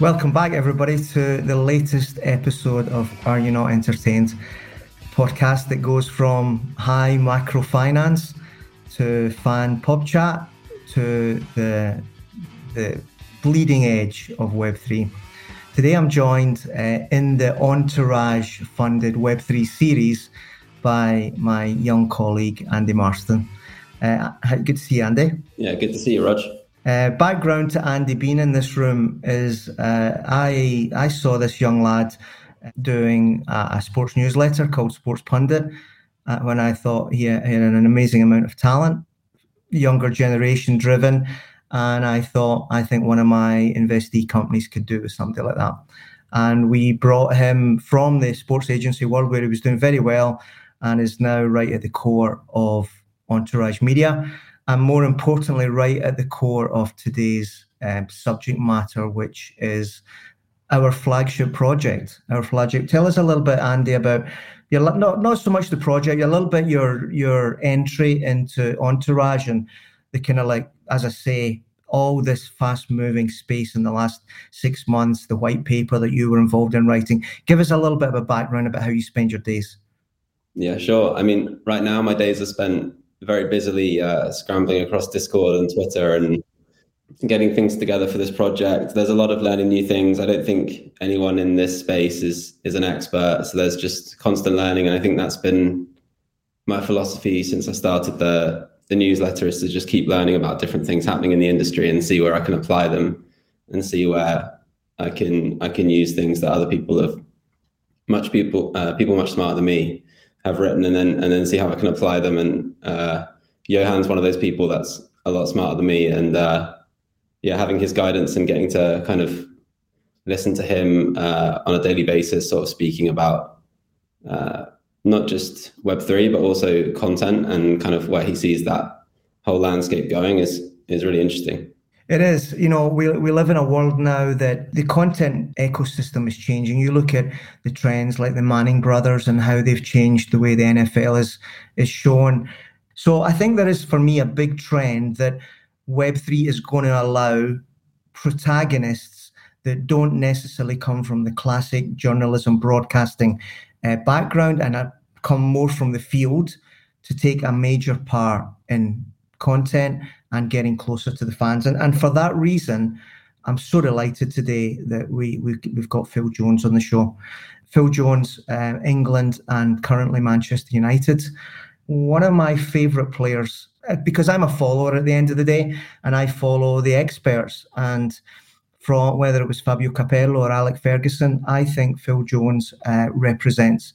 Welcome back, everybody, to the latest episode of Are You Not Entertained podcast that goes from high microfinance to fan pub chat to the, the bleeding edge of Web3. Today, I'm joined uh, in the Entourage funded Web3 series by my young colleague, Andy Marston. Uh, good to see you, Andy. Yeah, good to see you, Raj. Uh, background to Andy being in this room is uh, I I saw this young lad doing a, a sports newsletter called Sports Pundit uh, when I thought he had, he had, an amazing amount of talent, younger generation driven, and I thought I think one of my investee companies could do with something like that. And we brought him from the sports agency world where he was doing very well and is now right at the core of Entourage Media and more importantly, right at the core of today's um, subject matter, which is our flagship project. Our flagship. Tell us a little bit, Andy, about your not not so much the project, a little bit your your entry into Entourage and the kind of like, as I say, all this fast moving space in the last six months, the white paper that you were involved in writing. Give us a little bit of a background about how you spend your days. Yeah, sure. I mean, right now my days are spent very busily uh, scrambling across Discord and Twitter and getting things together for this project. There's a lot of learning new things. I don't think anyone in this space is is an expert, so there's just constant learning, and I think that's been my philosophy since I started the the newsletter is to just keep learning about different things happening in the industry and see where I can apply them and see where I can I can use things that other people have much people uh, people much smarter than me have written and then and then see how I can apply them. And uh, Johan's one of those people that's a lot smarter than me, and uh, yeah, having his guidance and getting to kind of listen to him uh, on a daily basis, sort of speaking about uh, not just Web three but also content and kind of where he sees that whole landscape going is is really interesting. It is. You know, we, we live in a world now that the content ecosystem is changing. You look at the trends like the Manning brothers and how they've changed the way the NFL is is shown. So I think there is for me a big trend that Web3 is going to allow protagonists that don't necessarily come from the classic journalism broadcasting uh, background and come more from the field to take a major part in content and getting closer to the fans. And, and for that reason, I'm so delighted today that we, we we've got Phil Jones on the show. Phil Jones, uh, England, and currently Manchester United. One of my favourite players uh, because I'm a follower at the end of the day, and I follow the experts. And from whether it was Fabio Capello or Alex Ferguson, I think Phil Jones uh, represents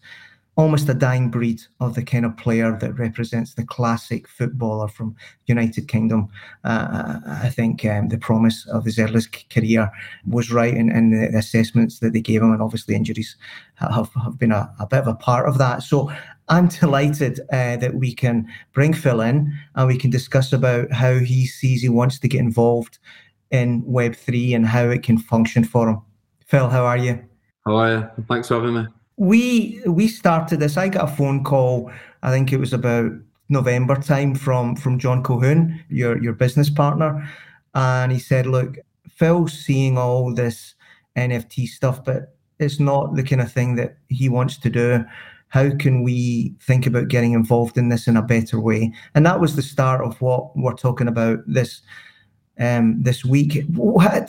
almost a dying breed of the kind of player that represents the classic footballer from United Kingdom. Uh, I think um, the promise of his early career was right in, in, the assessments that they gave him, and obviously injuries have, have been a, a bit of a part of that. So I'm delighted uh, that we can bring Phil in and we can discuss about how he sees he wants to get involved in Web3 and how it can function for him. Phil, how are you? You? Thanks for having me we we started this. I got a phone call. I think it was about November time from from John Colquhoun, your your business partner, and he said, "Look, Phil's seeing all this NFT stuff, but it's not the kind of thing that he wants to do. How can we think about getting involved in this in a better way?" And that was the start of what we're talking about this um, this week.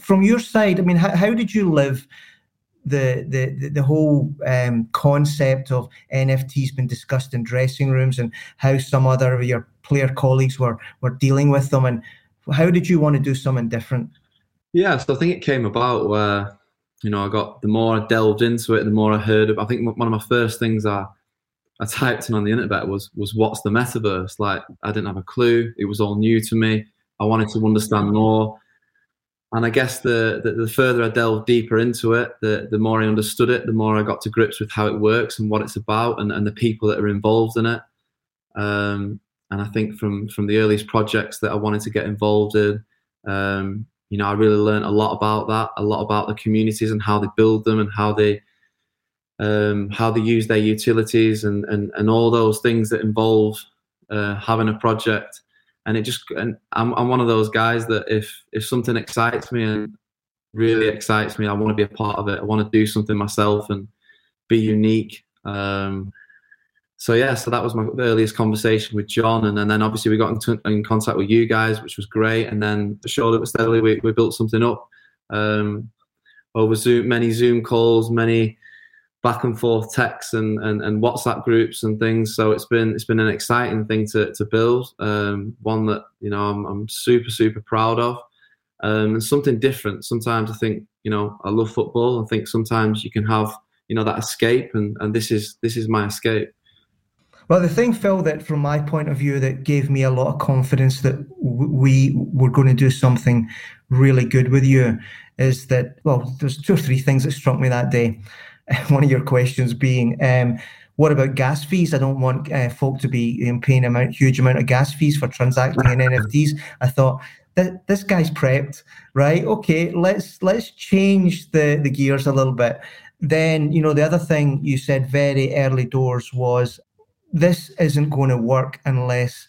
From your side, I mean, how, how did you live? The the the whole um, concept of NFTs been discussed in dressing rooms and how some other of your player colleagues were were dealing with them and how did you want to do something different? Yeah, so I think it came about where you know I got the more I delved into it, the more I heard of. I think one of my first things I I typed in on the internet was was what's the metaverse? Like I didn't have a clue. It was all new to me. I wanted to understand more. And I guess the, the, the further I delved deeper into it, the the more I understood it, the more I got to grips with how it works and what it's about and, and the people that are involved in it. Um, and I think from from the earliest projects that I wanted to get involved in, um, you know, I really learned a lot about that, a lot about the communities and how they build them and how they um, how they use their utilities and, and, and all those things that involve uh, having a project. And it just, and I'm, I'm one of those guys that if, if something excites me and really excites me, I want to be a part of it. I want to do something myself and be unique. Um, so yeah, so that was my earliest conversation with John, and, and then obviously we got in, t- in, contact with you guys, which was great. And then but steadily, we, we built something up um, over Zoom, many Zoom calls, many back and forth texts and, and, and WhatsApp groups and things. So it's been it's been an exciting thing to to build. Um, one that you know I'm, I'm super super proud of, um, and something different. Sometimes I think you know I love football. I think sometimes you can have you know that escape, and and this is this is my escape. Well, the thing, Phil, that from my point of view, that gave me a lot of confidence that we were going to do something really good with you is that, well, there's two or three things that struck me that day. one of your questions being, um, what about gas fees? I don't want uh, folk to be um, paying a huge amount of gas fees for transacting in NFTs. I thought that this guy's prepped, right? Okay, let's let's change the the gears a little bit. Then you know the other thing you said very early doors was this isn't going to work unless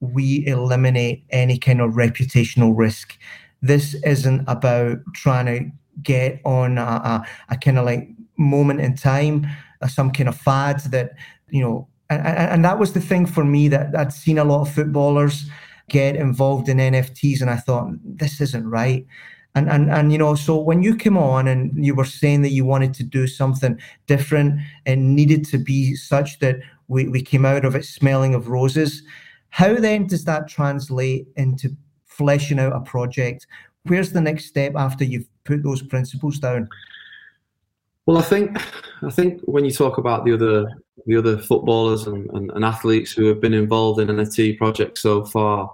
we eliminate any kind of reputational risk. This isn't about trying to get on a, a, a kind of like moment in time, uh, some kind of fad that, you know, and, and that was the thing for me that I'd seen a lot of footballers get involved in NFTs, and I thought this isn't right. And and and you know, so when you came on and you were saying that you wanted to do something different and needed to be such that we, we came out of it smelling of roses, how then does that translate into fleshing out a project? Where's the next step after you've put those principles down? Well, I think I think when you talk about the other the other footballers and, and, and athletes who have been involved in NFT projects so far,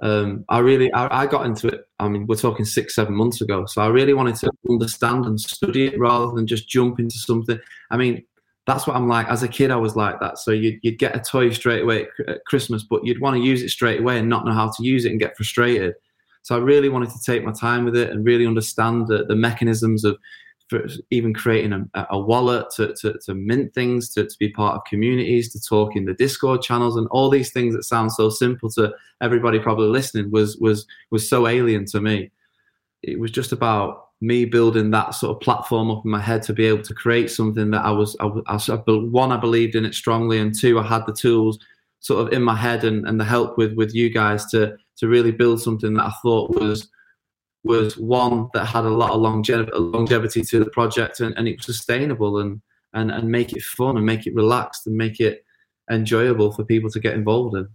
um, I really I, I, got into it. I mean, we're talking six seven months ago, so I really wanted to understand and study it rather than just jump into something. I mean, that's what I'm like. As a kid, I was like that. So you'd, you'd get a toy straight away at Christmas, but you'd want to use it straight away and not know how to use it and get frustrated. So I really wanted to take my time with it and really understand the, the mechanisms of even creating a, a wallet to, to, to, mint things, to, to be part of communities, to talk in the Discord channels, and all these things that sound so simple to everybody probably listening was was was so alien to me. It was just about me building that sort of platform up in my head to be able to create something that I was, I, I, one, I believed in it strongly, and two, I had the tools sort of in my head and, and the help with with you guys to to really build something that I thought was was one that had a lot of longevity, to the project and, and it was sustainable and, and, and make it fun and make it relaxed and make it enjoyable for people to get involved in.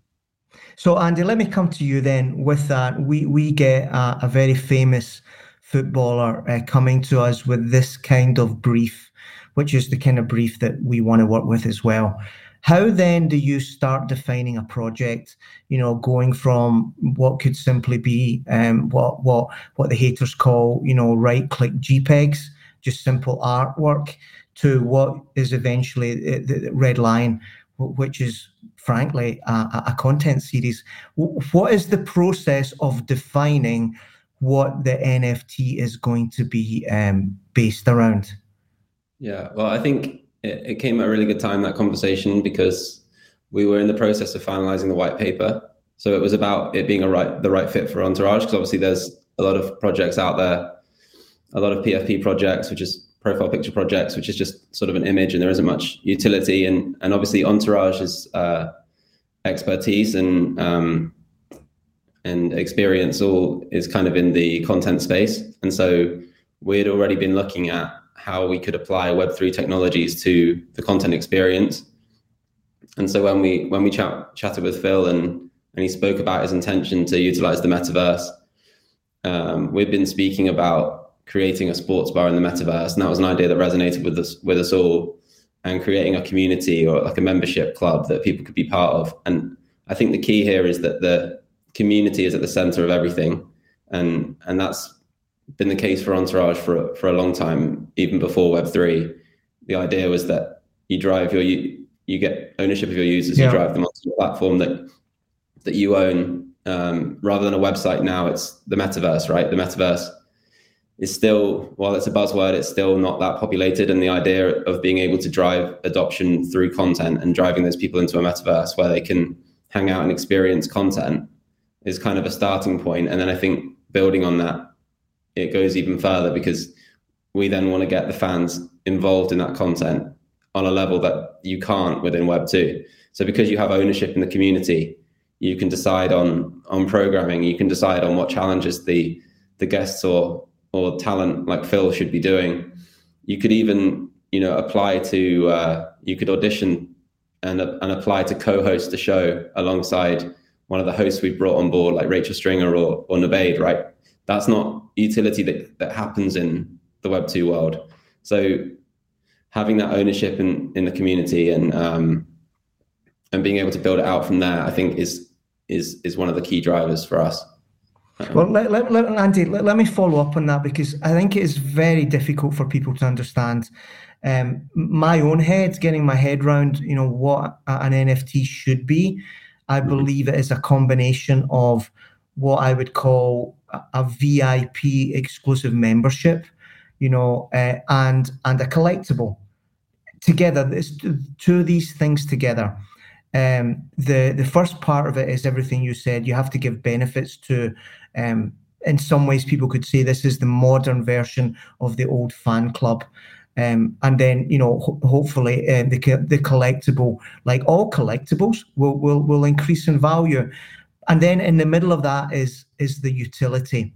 So, Andy, let me come to you then with that. We, we get a, a very famous footballer uh, coming to us with this kind of brief, which is the kind of brief that we want to work with as well. How then do you start defining a project? You know, going from what could simply be um, what what what the haters call you know right click JPEGs, just simple artwork, to what is eventually the, Red Lion, which is frankly a, a content series. What is the process of defining what the NFT is going to be um, based around? Yeah, well, I think it, it came at a really good time that conversation because we were in the process of finalizing the white paper. So it was about it being a right the right fit for Entourage because obviously there's a lot of projects out there, a lot of PFP projects, which is profile picture projects, which is just sort of an image and there isn't much utility. And and obviously Entourage's uh, expertise and um, and experience all is kind of in the content space. And so we had already been looking at how we could apply Web3 technologies to the content experience. And so when we when we chat, chatted with Phil and and he spoke about his intention to utilize the metaverse, um, we've been speaking about creating a sports bar in the metaverse, and that was an idea that resonated with us with us all. and creating a community or like a membership club that people could be part of. And I think the key here is that the community is at the center of everything, and and that's been the case for Entourage for for a long time, even before Web three. The idea was that you drive your you, you get ownership of your users, yeah. you drive them onto a platform that that you own. Um, rather than a website now, it's the metaverse, right? The metaverse is still, while it's a buzzword, it's still not that populated. And the idea of being able to drive adoption through content and driving those people into a metaverse where they can hang out and experience content is kind of a starting point. And then I think building on that, it goes even further because we then want to get the fans involved in that content on a level that you can't within Web 2. So because you have ownership in the community, you can decide on on programming, you can decide on what challenges the the guests or or talent like Phil should be doing. You could even, you know, apply to, uh, you could audition and, uh, and apply to co-host a show alongside one of the hosts we've brought on board, like Rachel Stringer or, or Nabaid, right? That's not utility that, that happens in the Web 2 world. So having that ownership in, in the community and, um, and being able to build it out from there, I think is, is, is one of the key drivers for us. Well, let, let, let Andy, let, let, me follow up on that because I think it is very difficult for people to understand. Um, my own head, getting my head around, you know, what an NFT should be. I mm-hmm. believe it is a combination of what I would call a, VIP exclusive membership, you know, uh, and and a collectible. Together, this two of these things together um, the the first part of it is everything you said. You have to give benefits to. Um, in some ways, people could say this is the modern version of the old fan club. Um, and then you know ho- hopefully uh, the the collectible like all collectibles will, will will increase in value and then in the middle of that is is the utility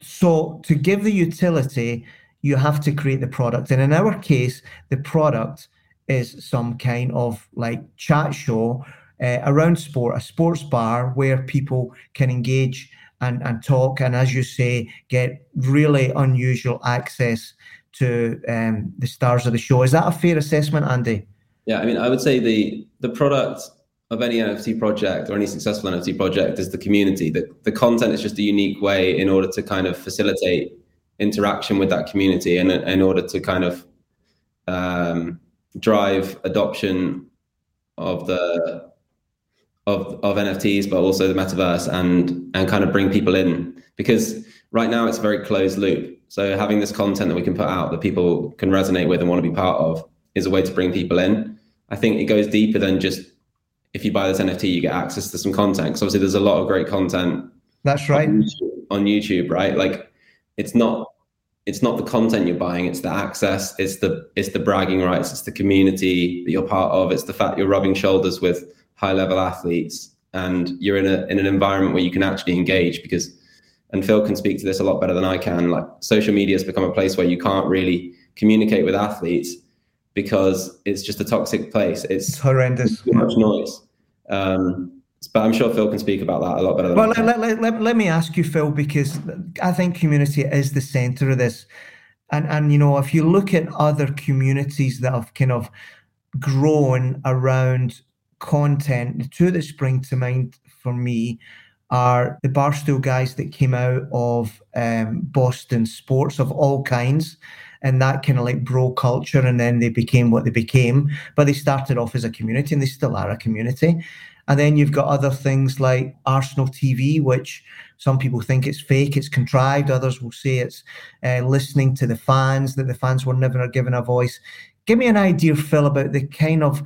so to give the utility you have to create the product and in our case the product is some kind of like chat show uh, around sport, a sports bar where people can engage and, and talk, and as you say, get really unusual access to um, the stars of the show. Is that a fair assessment, Andy? Yeah, I mean, I would say the the product of any NFT project or any successful NFT project is the community. The, the content is just a unique way in order to kind of facilitate interaction with that community and in order to kind of um, drive adoption of the of of NFTs, but also the metaverse, and and kind of bring people in because right now it's a very closed loop. So having this content that we can put out that people can resonate with and want to be part of is a way to bring people in. I think it goes deeper than just if you buy this NFT, you get access to some content. Because obviously, there's a lot of great content. That's right on YouTube, on YouTube, right? Like it's not it's not the content you're buying it's the access it's the it's the bragging rights it's the community that you're part of it's the fact you're rubbing shoulders with high level athletes and you're in a in an environment where you can actually engage because and Phil can speak to this a lot better than I can like social media has become a place where you can't really communicate with athletes because it's just a toxic place it's, it's horrendous too much noise um, but I'm sure Phil can speak about that a lot better. well, let, let, let, let, me ask you, Phil, because I think community is the center of this. And, and, you know, if you look at other communities that have kind of grown around content, the two that spring to mind for me are the Barstool guys that came out of um, Boston sports of all kinds and that kind of like bro culture and then they became what they became but they started off as a community and they still are a community and then you've got other things like Arsenal TV, which some people think it's fake, it's contrived. Others will say it's uh, listening to the fans, that the fans were never given a voice. Give me an idea, Phil, about the kind of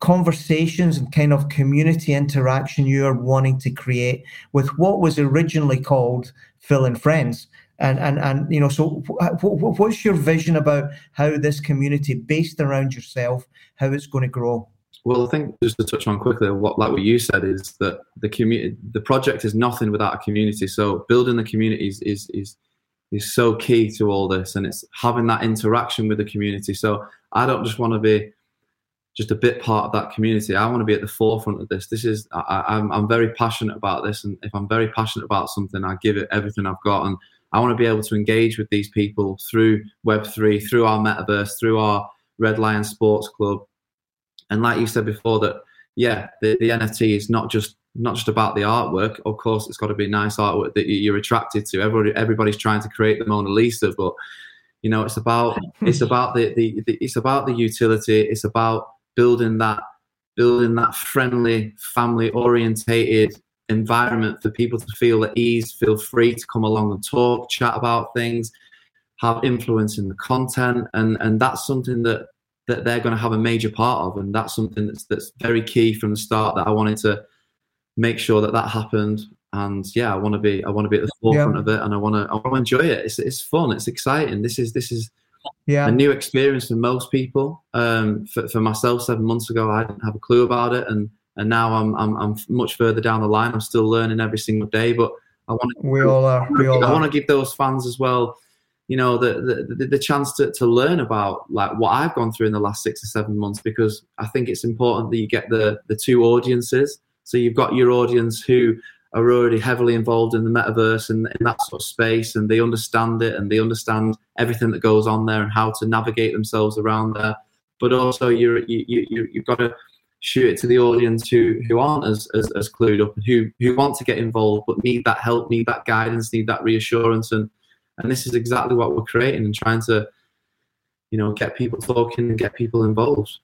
conversations and kind of community interaction you are wanting to create with what was originally called Phil and Friends. And, and, and you know, so what's your vision about how this community, based around yourself, how it's going to grow? Well, I think just to touch on quickly, what like what you said is that the community, the project is nothing without a community. So building the community is, is is is so key to all this, and it's having that interaction with the community. So I don't just want to be just a bit part of that community. I want to be at the forefront of this. This is I, I'm I'm very passionate about this, and if I'm very passionate about something, I give it everything I've got, and I want to be able to engage with these people through Web three, through our metaverse, through our Red Lion Sports Club. And like you said before, that yeah, the, the NFT is not just not just about the artwork. Of course, it's got to be nice artwork that you're attracted to. Everybody, everybody's trying to create the Mona Lisa, but you know, it's about it's about the, the, the it's about the utility. It's about building that building that friendly, family orientated environment for people to feel at ease, feel free to come along and talk, chat about things, have influence in the content, and and that's something that that they're going to have a major part of, and that's something that's that's very key from the start. That I wanted to make sure that that happened. And yeah, I want to be I want to be at the forefront yeah. of it, and I want to I want to enjoy it. It's it's fun. It's exciting. This is this is yeah. a new experience for most people. Um, for, for myself, seven months ago, I didn't have a clue about it, and and now I'm I'm, I'm much further down the line. I'm still learning every single day, but I want to, we all are. We all I want to give those fans as well, you know, the, the the chance to to learn about like what I've gone through in the last six or seven months because I think it's important that you get the the two audiences so you've got your audience who are already heavily involved in the metaverse and in that sort of space, and they understand it and they understand everything that goes on there and how to navigate themselves around there. But also, you're, you you you've got to shoot it to the audience who who aren't as, as, as clued up and who who want to get involved but need that help, need that guidance, need that reassurance, and and this is exactly what we're creating and trying to, you know, get people talking and get people involved.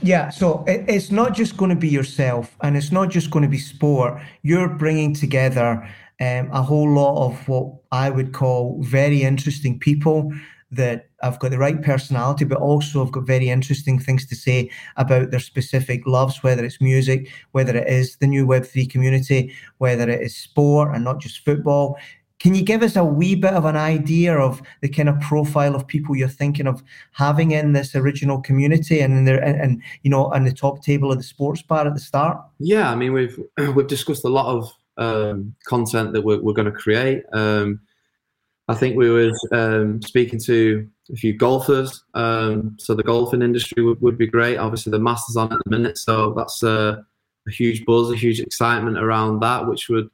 Yeah, so it, it's not just going to be yourself and it's not just going to be sport. You're bringing together um, a whole lot of what I would call very interesting people that I've got the right personality, but also I've got very interesting things to say about their specific loves, whether it's music, whether it is the new Web3 community, whether it is sport and not just football. Can you give us a wee bit of an idea of the kind of profile of people you're thinking of having in this original community and there and, and you know on the top table of the sports bar at the start? Yeah, I mean we've we've discussed a lot of um, content that we're, we're going to create. Um, I think we were um, speaking to a few golfers, um, so the golfing industry would, would be great. Obviously, the Masters on at the minute, so that's a, a huge buzz, a huge excitement around that, which would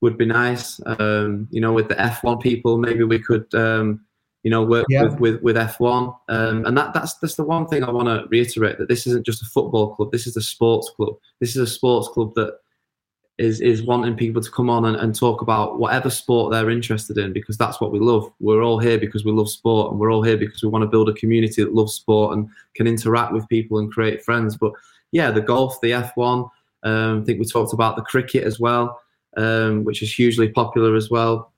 would be nice. Um, you know, with the F1 people, maybe we could, um, you know, work yeah. with, with, with F1. Um, and that, that's, that's the one thing I want to reiterate that this isn't just a football club. This is a sports club. This is a sports club that is, is wanting people to come on and, and talk about whatever sport they're interested in because that's what we love. We're all here because we love sport and we're all here because we want to build a community that loves sport and can interact with people and create friends. But yeah, the golf, the F1, um, I think we talked about the cricket as well um, which is hugely popular as well.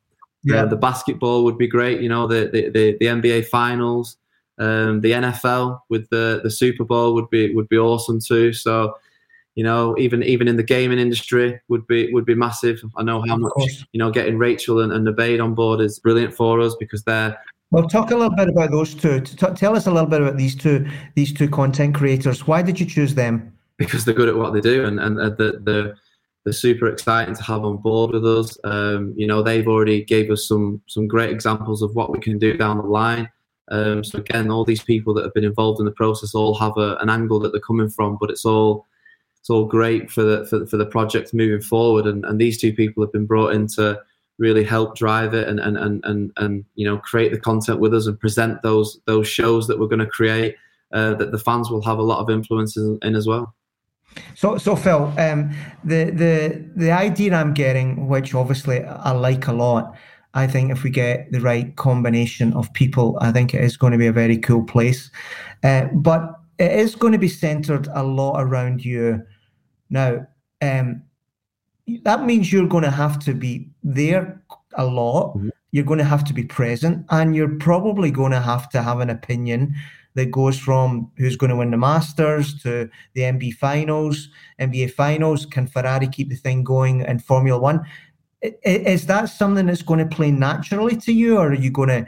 Yeah, uh, the basketball would be great. You know, the the, the, the NBA finals, um, the NFL with the the Super Bowl would be would be awesome too. So, you know, even even in the gaming industry would be would be massive. I know how much you know getting Rachel and, and Nabeed on board is brilliant for us because they're well, talk a little bit about those two. tell us a little bit about these two these two content creators. Why did you choose them? Because they're good at what they do, and and the the they're super exciting to have on board with us. Um, you know, they've already gave us some some great examples of what we can do down the line. Um, so again, all these people that have been involved in the process all have a, an angle that they're coming from, but it's all it's all great for the for, for the project moving forward. And, and these two people have been brought in to really help drive it and and, and, and, and you know create the content with us and present those those shows that we're going to create uh, that the fans will have a lot of influence in, in as well. So, so Phil, um, the the the idea I'm getting, which obviously I like a lot, I think if we get the right combination of people, I think it is going to be a very cool place. Uh, but it is going to be centered a lot around you. Now, um, that means you're going to have to be there a lot. Mm-hmm. You're going to have to be present, and you're probably going to have to have an opinion that goes from who's going to win the Masters to the NBA finals, NBA finals. Can Ferrari keep the thing going in Formula One? Is that something that's going to play naturally to you, or are you going to?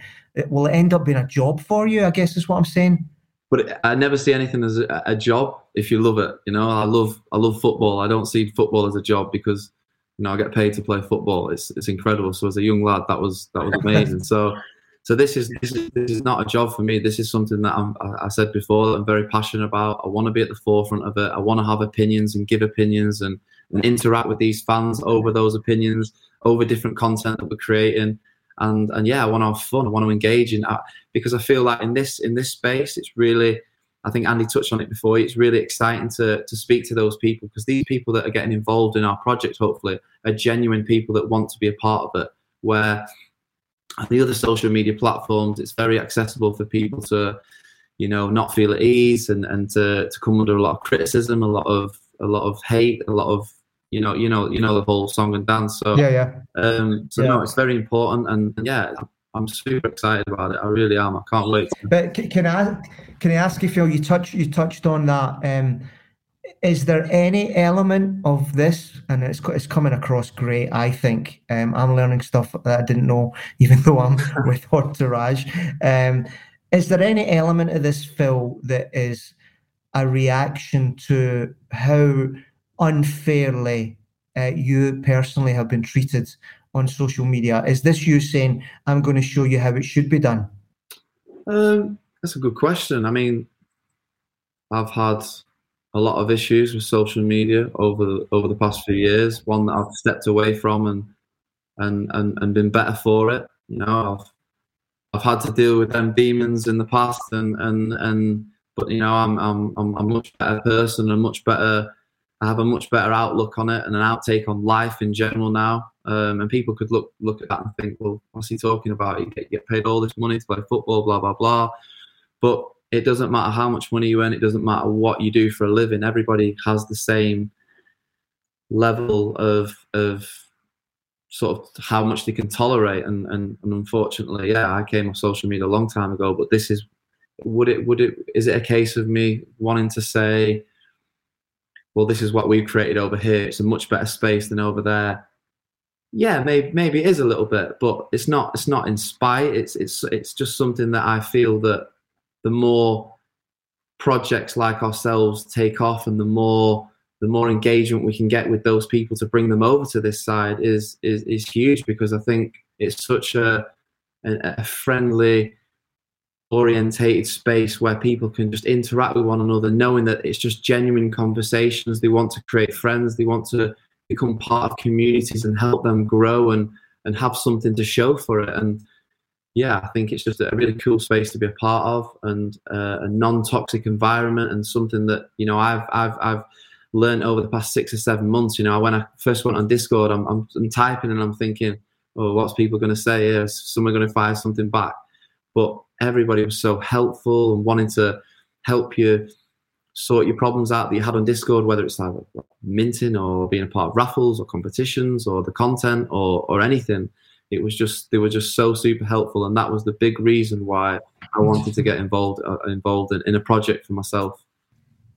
Will it end up being a job for you? I guess is what I'm saying. But I never see anything as a, a job if you love it. You know, I love I love football. I don't see football as a job because you know I get paid to play football. It's it's incredible. So as a young lad, that was that was amazing. so so this is this is this is not a job for me. This is something that I'm, I said before. I'm very passionate about. I want to be at the forefront of it. I want to have opinions and give opinions and, and interact with these fans over those opinions, over different content that we're creating. And and yeah, I want to have fun. I want to engage in that because I feel like in this in this space, it's really I think Andy touched on it before. It's really exciting to to speak to those people because these people that are getting involved in our project, hopefully, are genuine people that want to be a part of it. Where the other social media platforms, it's very accessible for people to, you know, not feel at ease and and to to come under a lot of criticism, a lot of a lot of hate, a lot of you know, you know, you know the whole song and dance. So yeah, yeah. Um, so Yeah. no, it's very important, and, and yeah, I'm super excited about it. I really am. I can't wait. But can I can I ask you, Phil? You touched you touched on that. Um, is there any element of this, and it's it's coming across great? I think um, I'm learning stuff that I didn't know, even though I'm with Entourage. Um, is there any element of this, Phil, that is a reaction to how unfairly uh, you personally have been treated on social media? Is this you saying, "I'm going to show you how it should be done"? um, that's a good question. I mean, I've had a lot of issues with social media over the, over the past few years. One that I've stepped away from and and and, and been better for it. You know, I've I've had to deal with them demons in the past, and and and but you know, I'm I'm I'm a much better person, a much better. I have a much better outlook on it and an outtake on life in general now. Um, and people could look look at that and think, well, what's he talking about? You get, you get paid all this money to play football, blah blah blah. But it doesn't matter how much money you earn. It doesn't matter what you do for a living. Everybody has the same level of of sort of how much they can tolerate. And, and and unfortunately, yeah, I came off social media a long time ago. But this is would it would it is it a case of me wanting to say, well, this is what we've created over here. It's a much better space than over there. Yeah, maybe maybe it is a little bit, but it's not. It's not in spite. It's it's it's just something that I feel that the more projects like ourselves take off, and the more the more engagement we can get with those people to bring them over to this side is is is huge because I think it's such a a, a friendly orientated space where people can just interact with one another knowing that it's just genuine conversations. They want to create friends. They want to become part of communities and help them grow and and have something to show for it. And yeah i think it's just a really cool space to be a part of and uh, a non-toxic environment and something that you know i've i've i've learned over the past six or seven months. You know when i first went on discord i'm, I'm, I'm typing and i'm thinking oh what's people going to say? Is someone going to fire something back. But everybody was so helpful and wanting to help you sort your problems out that you had on Discord, whether it's like minting or being a part of raffles or competitions or the content or or anything. It was just they were just so super helpful, and that was the big reason why I wanted to get involved uh, involved in, in a project for myself.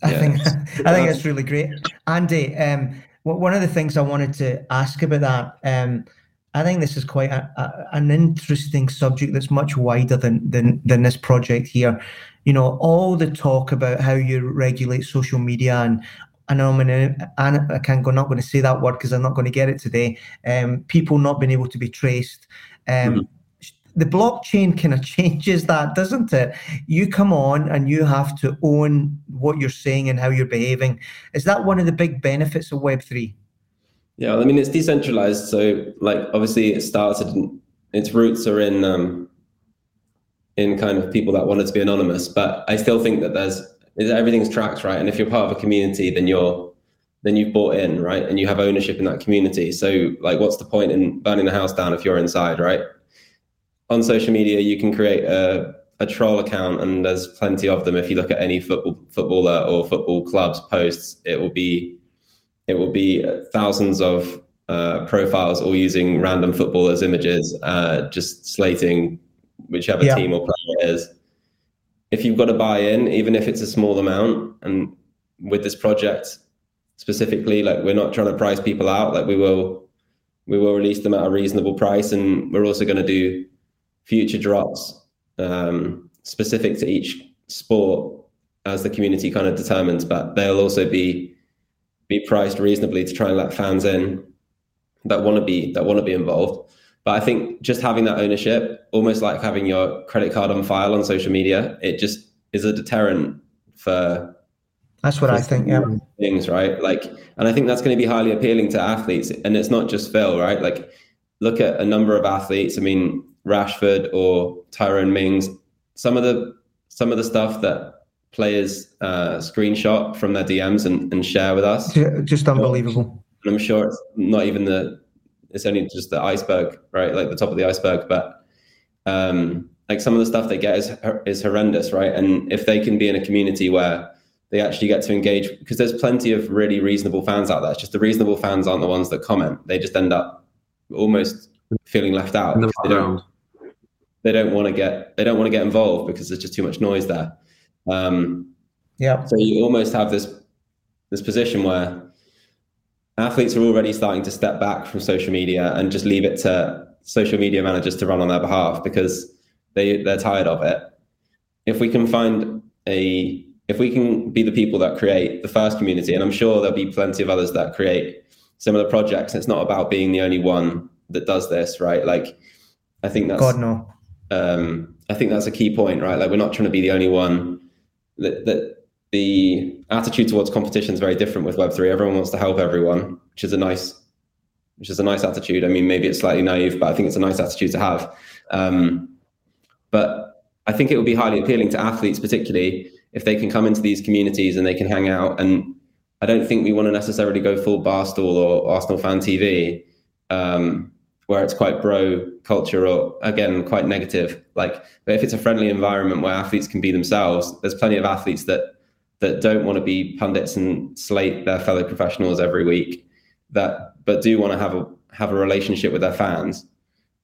I Yeah. think I think that's really great, Andy. Um, one of the things I wanted to ask about that, um, I think this is quite a, a, an interesting subject that's much wider than, than than this project here. You know, all the talk about how you regulate social media and. And I'm gonna, and I can't go, not going to say that word because I'm not going to get it today. Um, people not being able to be traced. Um, the blockchain kind of changes that, doesn't it? You come on and you have to own what you're saying and how you're behaving. Is that one of the big benefits of Web3? Yeah, I mean it's decentralized, so like obviously it started. Its roots are in um, in kind of people that wanted to be anonymous, but I still think that there's everything's tracked, right? And if you're part of a community, then you're then you've bought in, right? And you have ownership in that community. So like, what's the point in burning the house down if you're inside, right? On social media, you can create a a troll account, and there's plenty of them. If you look at any football footballer or football clubs posts, it will be it will be thousands of uh, profiles all using random footballers' images, uh, just slating whichever Yeah. team or player it is. If you've got to buy in, even if it's a small amount, and with this project specifically, like we're not trying to price people out. Like we will, we will release them at a reasonable price, and we're also going to do future drops um, specific to each sport as the community kind of determines. But they'll also be be priced reasonably to try and let fans in that want to be that want to be involved. But I think just having that ownership, almost like having your credit card on file on social media, it just is a deterrent for That's what I think. Yeah. things, right? Like, and I think that's going to be highly appealing to athletes. And it's not just Phil, right? Like, look at a number of athletes. I mean, Rashford or Tyrone Mings. Some of the some of the stuff that players uh, screenshot from their DMs and, and share with us. Just unbelievable. And I'm sure it's not even the, it's only just the iceberg, right? Like the top of the iceberg. But um, like some of the stuff they get is, is horrendous, right? And if they can be in a community where they actually get to engage, because there's plenty of really reasonable fans out there. It's just the reasonable fans aren't the ones that comment. They just end up almost feeling left out. The they don't, they don't want to get they don't want to get involved because there's just too much noise there. Um, yeah. So you almost have this this position where athletes are already starting to step back from social media and just leave it to social media managers to run on their behalf because they they're tired of it. If we can find a if we can be the people that create the first community, and I'm sure there'll be plenty of others that create similar projects. It's not about being the only one that does this, right? Like, I think that's God no. Um, I think that's a key point, right? Like, we're not trying to be the only one. That, that the attitude towards competition is very different with Web three. Everyone wants to help everyone, which is a nice, which is a nice attitude. I mean, maybe it's slightly naive, but I think it's a nice attitude to have. Um, but I think it would be highly appealing to athletes, particularly if they can come into these communities and they can hang out. And I don't think we want to necessarily go full Barstool or Arsenal fan TV, um, where it's quite bro culture or again quite negative. Like, but if it's a friendly environment where athletes can be themselves, there's plenty of athletes that that don't want to be pundits and slate their fellow professionals every week, that but do want to have a have a relationship with their fans.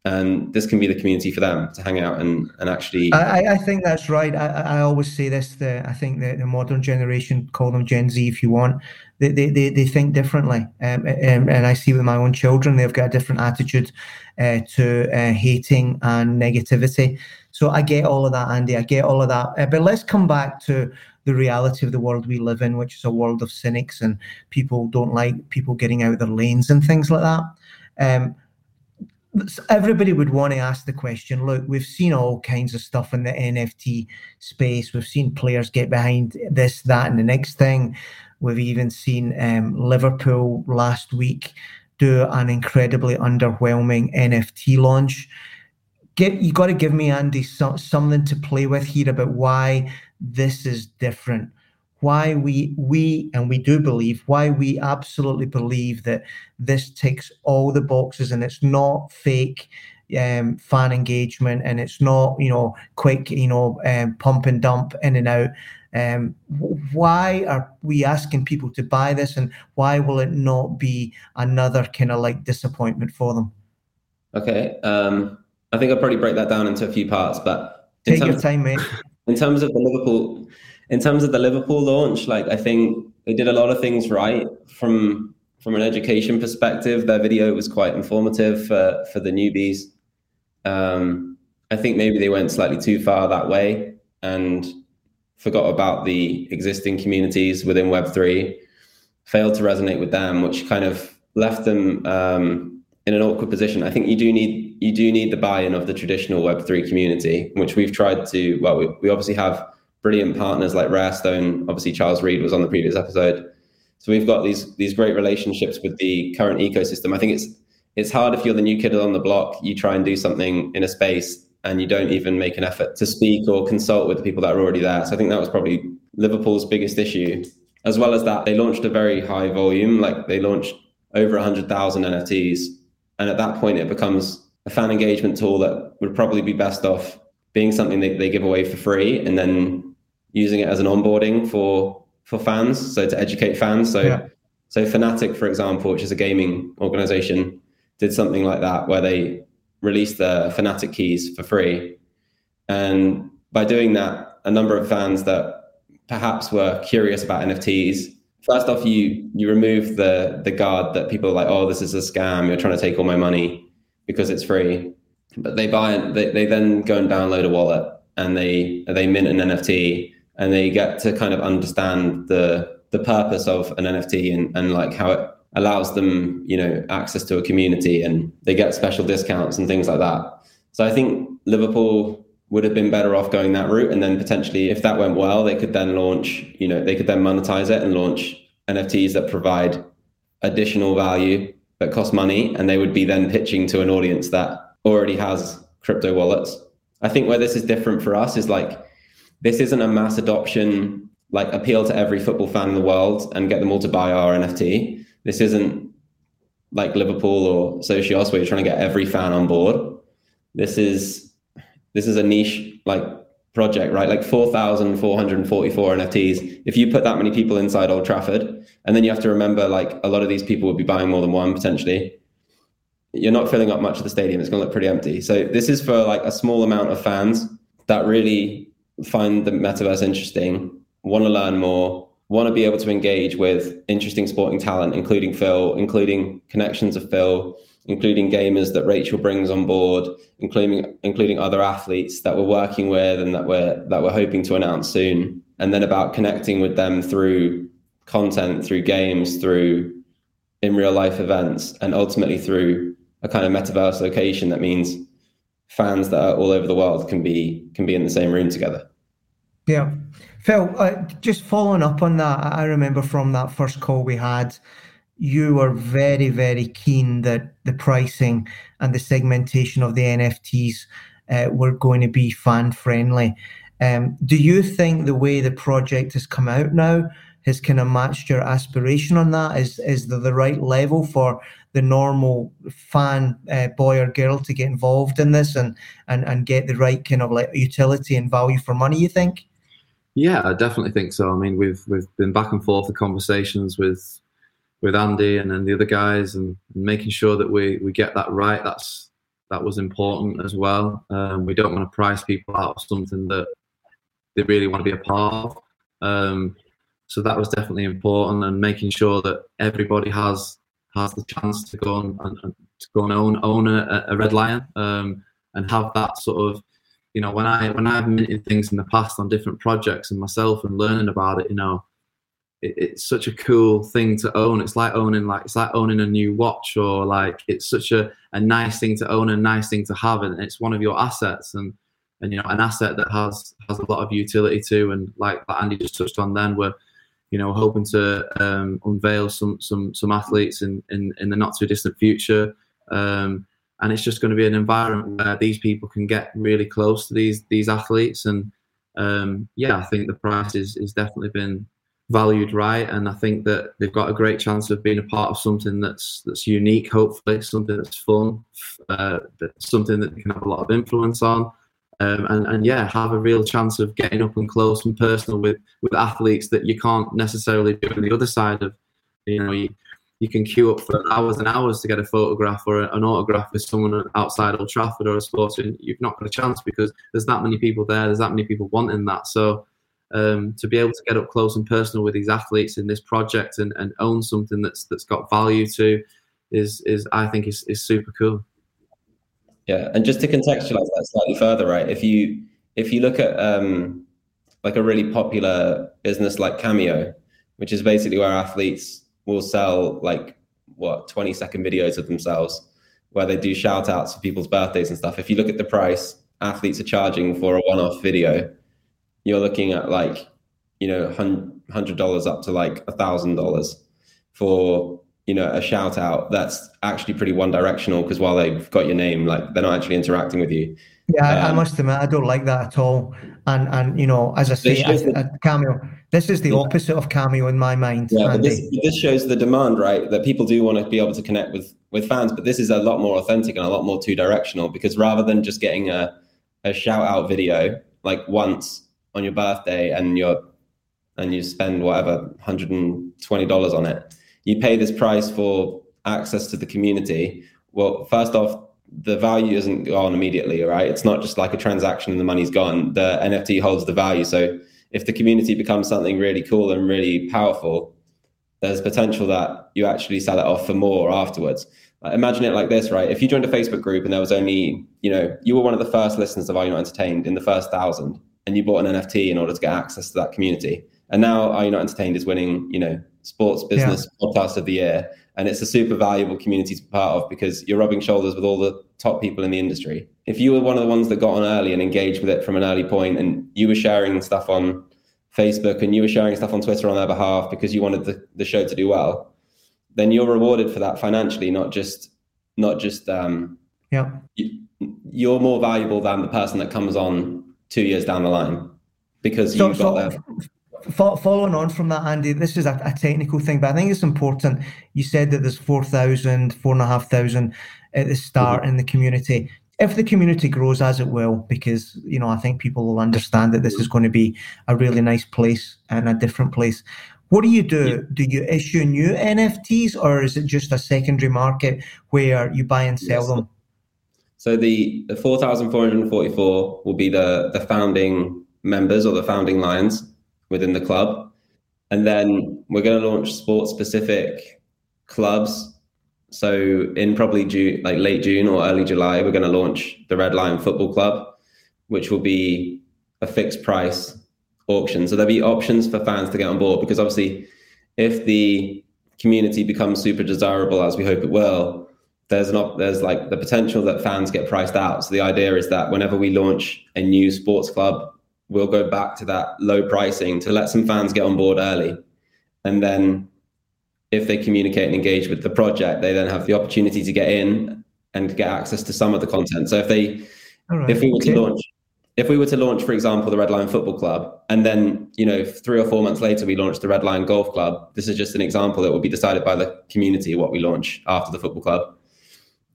And this can be the community for them to hang out and, and actually. I, I think that's right. I, I always say this. The, I think the, the modern generation, call them Gen Z if you want, they, they, they, they think differently. Um, and, and I see with my own children, they've got a different attitude uh, to uh, hating and negativity. So I get all of that, Andy. I get all of that. Uh, but let's come back to the reality of the world we live in, which is a world of cynics and people don't like people getting out of their lanes and things like that. Um, everybody would want to ask the question look we've seen all kinds of stuff in the nft space. We've seen players get behind this that and the next thing. We've even seen um, liverpool last week do an incredibly underwhelming nft launch. Get you got to give me andy so, something to play with here about why this is different why we we and we do believe why we absolutely believe that this ticks all the boxes and it's not fake um, fan engagement and it's not you know quick you know um, pump and dump in and out. Um, why are we asking people to buy this and why will it not be another kind of like disappointment for them? Okay um, i think i'll probably break that down into a few parts but take your time mate. in terms of the liverpool in terms of the Liverpool launch, like I think they did a lot of things right from from an education perspective. Their video was quite informative for for the newbies. Um, I think maybe they went slightly too far that way and forgot about the existing communities within Web three, failed to resonate with them, which kind of left them um, in an awkward position. I think you do need you do need the buy-in of the traditional Web three community, which we've tried to. Well, we, we obviously have brilliant partners like Rarestone. Obviously, Charles Reed was on the previous episode. So we've got these these great relationships with the current ecosystem. I think it's it's hard if you're the new kid on the block. You try and do something in a space and you don't even make an effort to speak or consult with the people that are already there. So I think that was probably Liverpool's biggest issue. As well as that, they launched a very high volume. Like they launched over 100,000 NFTs, and at that point, it becomes a fan engagement tool that would probably be best off being something that they give away for free, and then using it as an onboarding for for fans, so to educate fans. So yeah. so Fnatic, for example, which is a gaming organization, did something like that where they released the Fnatic keys for free, and by doing that, a number of fans that perhaps were curious about NFTs. First off, you you remove the the guard that people are like, oh, this is a scam. You're trying to take all my money because it's free. But they buy. They, they then go and download a wallet and they they mint an NFT and they get to kind of understand the the purpose of an NFT and, and like how it allows them, you know, access to a community and they get special discounts and things like that. So I think Liverpool would have been better off going that route. And then potentially if that went well, they could then launch, you know, they could then monetize it and launch NFTs that provide additional value that cost money. And they would be then pitching to an audience that already has crypto wallets. I think where this is different for us is like this isn't a mass adoption like appeal to every football fan in the world and get them all to buy our NFT. This isn't like Liverpool or Socios where you're trying to get every fan on board. This is this is a niche like project, right? Like 4,444 NFTs. If you put that many people inside Old Trafford, and then you have to remember like a lot of these people would be buying more than one potentially, you're not filling up much of the stadium. It's going to look pretty empty. So this is for like a small amount of fans that really find the metaverse interesting, want to learn more, want to be able to engage with interesting sporting talent, including Phil, including connections of Phil, including gamers that Rachel brings on board, including including other athletes that we're working with and that we're that we're hoping to announce soon. And then about connecting with them through content, through games, through in real life events, and ultimately through a kind of metaverse location that means fans that are all over the world can be can be in the same room together. Yeah. Phil, uh, just following up on that, I remember from that first call we had, you were very, very keen that the pricing and the segmentation of the NFTs uh, were going to be fan friendly. Um, do you think the way the project has come out now has kind of matched your aspiration on that? Is is the, the right level for the normal fan uh, boy or girl to get involved in this and, and and get the right kind of like utility and value for money? You think? Yeah, I definitely think so. I mean, we've we've been back and forth the conversations with with Andy and then the other guys, and, and, making sure that we we get that right. That's that was important as well. Um, we don't want to price people out of something that they really want to be a part of. Um, so that was definitely important, and making sure that everybody has has the chance to go and, and to go and own own a, a red lion um, and have that sort of you know when I when I've minted things in the past on different projects and myself and learning about it, you know, it, it's such a cool thing to own. It's like owning like it's like owning a new watch or like it's such a, a nice thing to own, a nice thing to have, and it's one of your assets and and you know an asset that has has a lot of utility too. And like, Andy just touched on, then we're you know, hoping to um, unveil some some some athletes in, in, in the not too distant future. Um, and it's just going to be an environment where these people can get really close to these these athletes. And um, yeah, I think the price is is definitely been valued right, and I think that they've got a great chance of being a part of something that's that's unique. Hopefully, something that's fun, uh, something that they can have a lot of influence on um, and, and yeah, have a real chance of getting up and close and personal with, with athletes that you can't necessarily do on the other side of, you know, you, you can queue up for hours and hours to get a photograph or an autograph with someone outside Old Trafford or a sports, and you've not got a chance because there's that many people there, there's that many people wanting that. So um, to be able to get up close and personal with these athletes in this project and, and own something that's that's got value to is is I think is, is super cool. Yeah, and just to contextualize that slightly further, right? If you if you look at um, like a really popular business like Cameo, which is basically where athletes will sell like what 20 second videos of themselves where they do shout outs for people's birthdays and stuff. If you look at the price athletes are charging for a one off video, you're looking at like, you know, hundred dollars up to like a thousand dollars for you know a shout out that's actually pretty one directional because while they've got your name like they're not actually interacting with you yeah um, i must admit i don't like that at all and and you know as i say I, cameo this is the yeah. opposite of cameo in my mind yeah but this, this shows the demand right that people do want to be able to connect with with fans but this is a lot more authentic and a lot more two directional because rather than just getting a, a shout out video like once on your birthday and you're and you spend whatever $120 on it you pay this price for access to the community. Well, first off, the value isn't gone immediately, right? It's not just like a transaction and the money's gone. The NFT holds the value. So if the community becomes something really cool and really powerful, there's potential that you actually sell it off for more afterwards. imagine it like this, right? If you joined a Facebook group and there was only, you know, you were one of the first listeners of Are You Not Entertained in the first thousand, and you bought an NFT in order to get access to that community. And now Are You Not Entertained is winning, you know, sports business yeah. podcast of the year. And it's a super valuable community to be part of because you're rubbing shoulders with all the top people in the industry. If you were one of the ones that got on early and engaged with it from an early point and you were sharing stuff on Facebook and you were sharing stuff on Twitter on their behalf because you wanted the, the show to do well, then you're rewarded for that financially, not just not just um yeah you, you're more valuable than the person that comes on two years down the line because so, you've got so, that. Following on from that, Andy, this is a, a, technical thing, but I think it's important. You said that there's 4,000, 4,500 at the start mm-hmm. in the community. If the community grows as it will, because you know, I think people will understand that this is going to be a really nice place and a different place. What do you do? Yeah. Do you issue new NFTs, or is it just a secondary market where you buy and sell yes. them? So the, the 4,444 will be the, the founding members or the founding lines within the club. And then we're going to launch sports specific clubs. So in probably June, like late June or early July, we're going to launch the Red Lion Football Club, which will be a fixed price auction. So there'll be options for fans to get on board because obviously if the community becomes super desirable as we hope it will, there's an op- there's like the potential that fans get priced out. So the idea is that whenever we launch a new sports club, we'll go back to that low pricing to let some fans get on board early, and then if they communicate and engage with the project, they then have the opportunity to get in and get access to some of the content. So if they, right. if we were okay. to launch, if we were to launch, for example, the Red Lion Football Club, and then you know three or four months later we launched the Red Lion Golf Club, this is just an example that will be decided by the community what we launch after the football club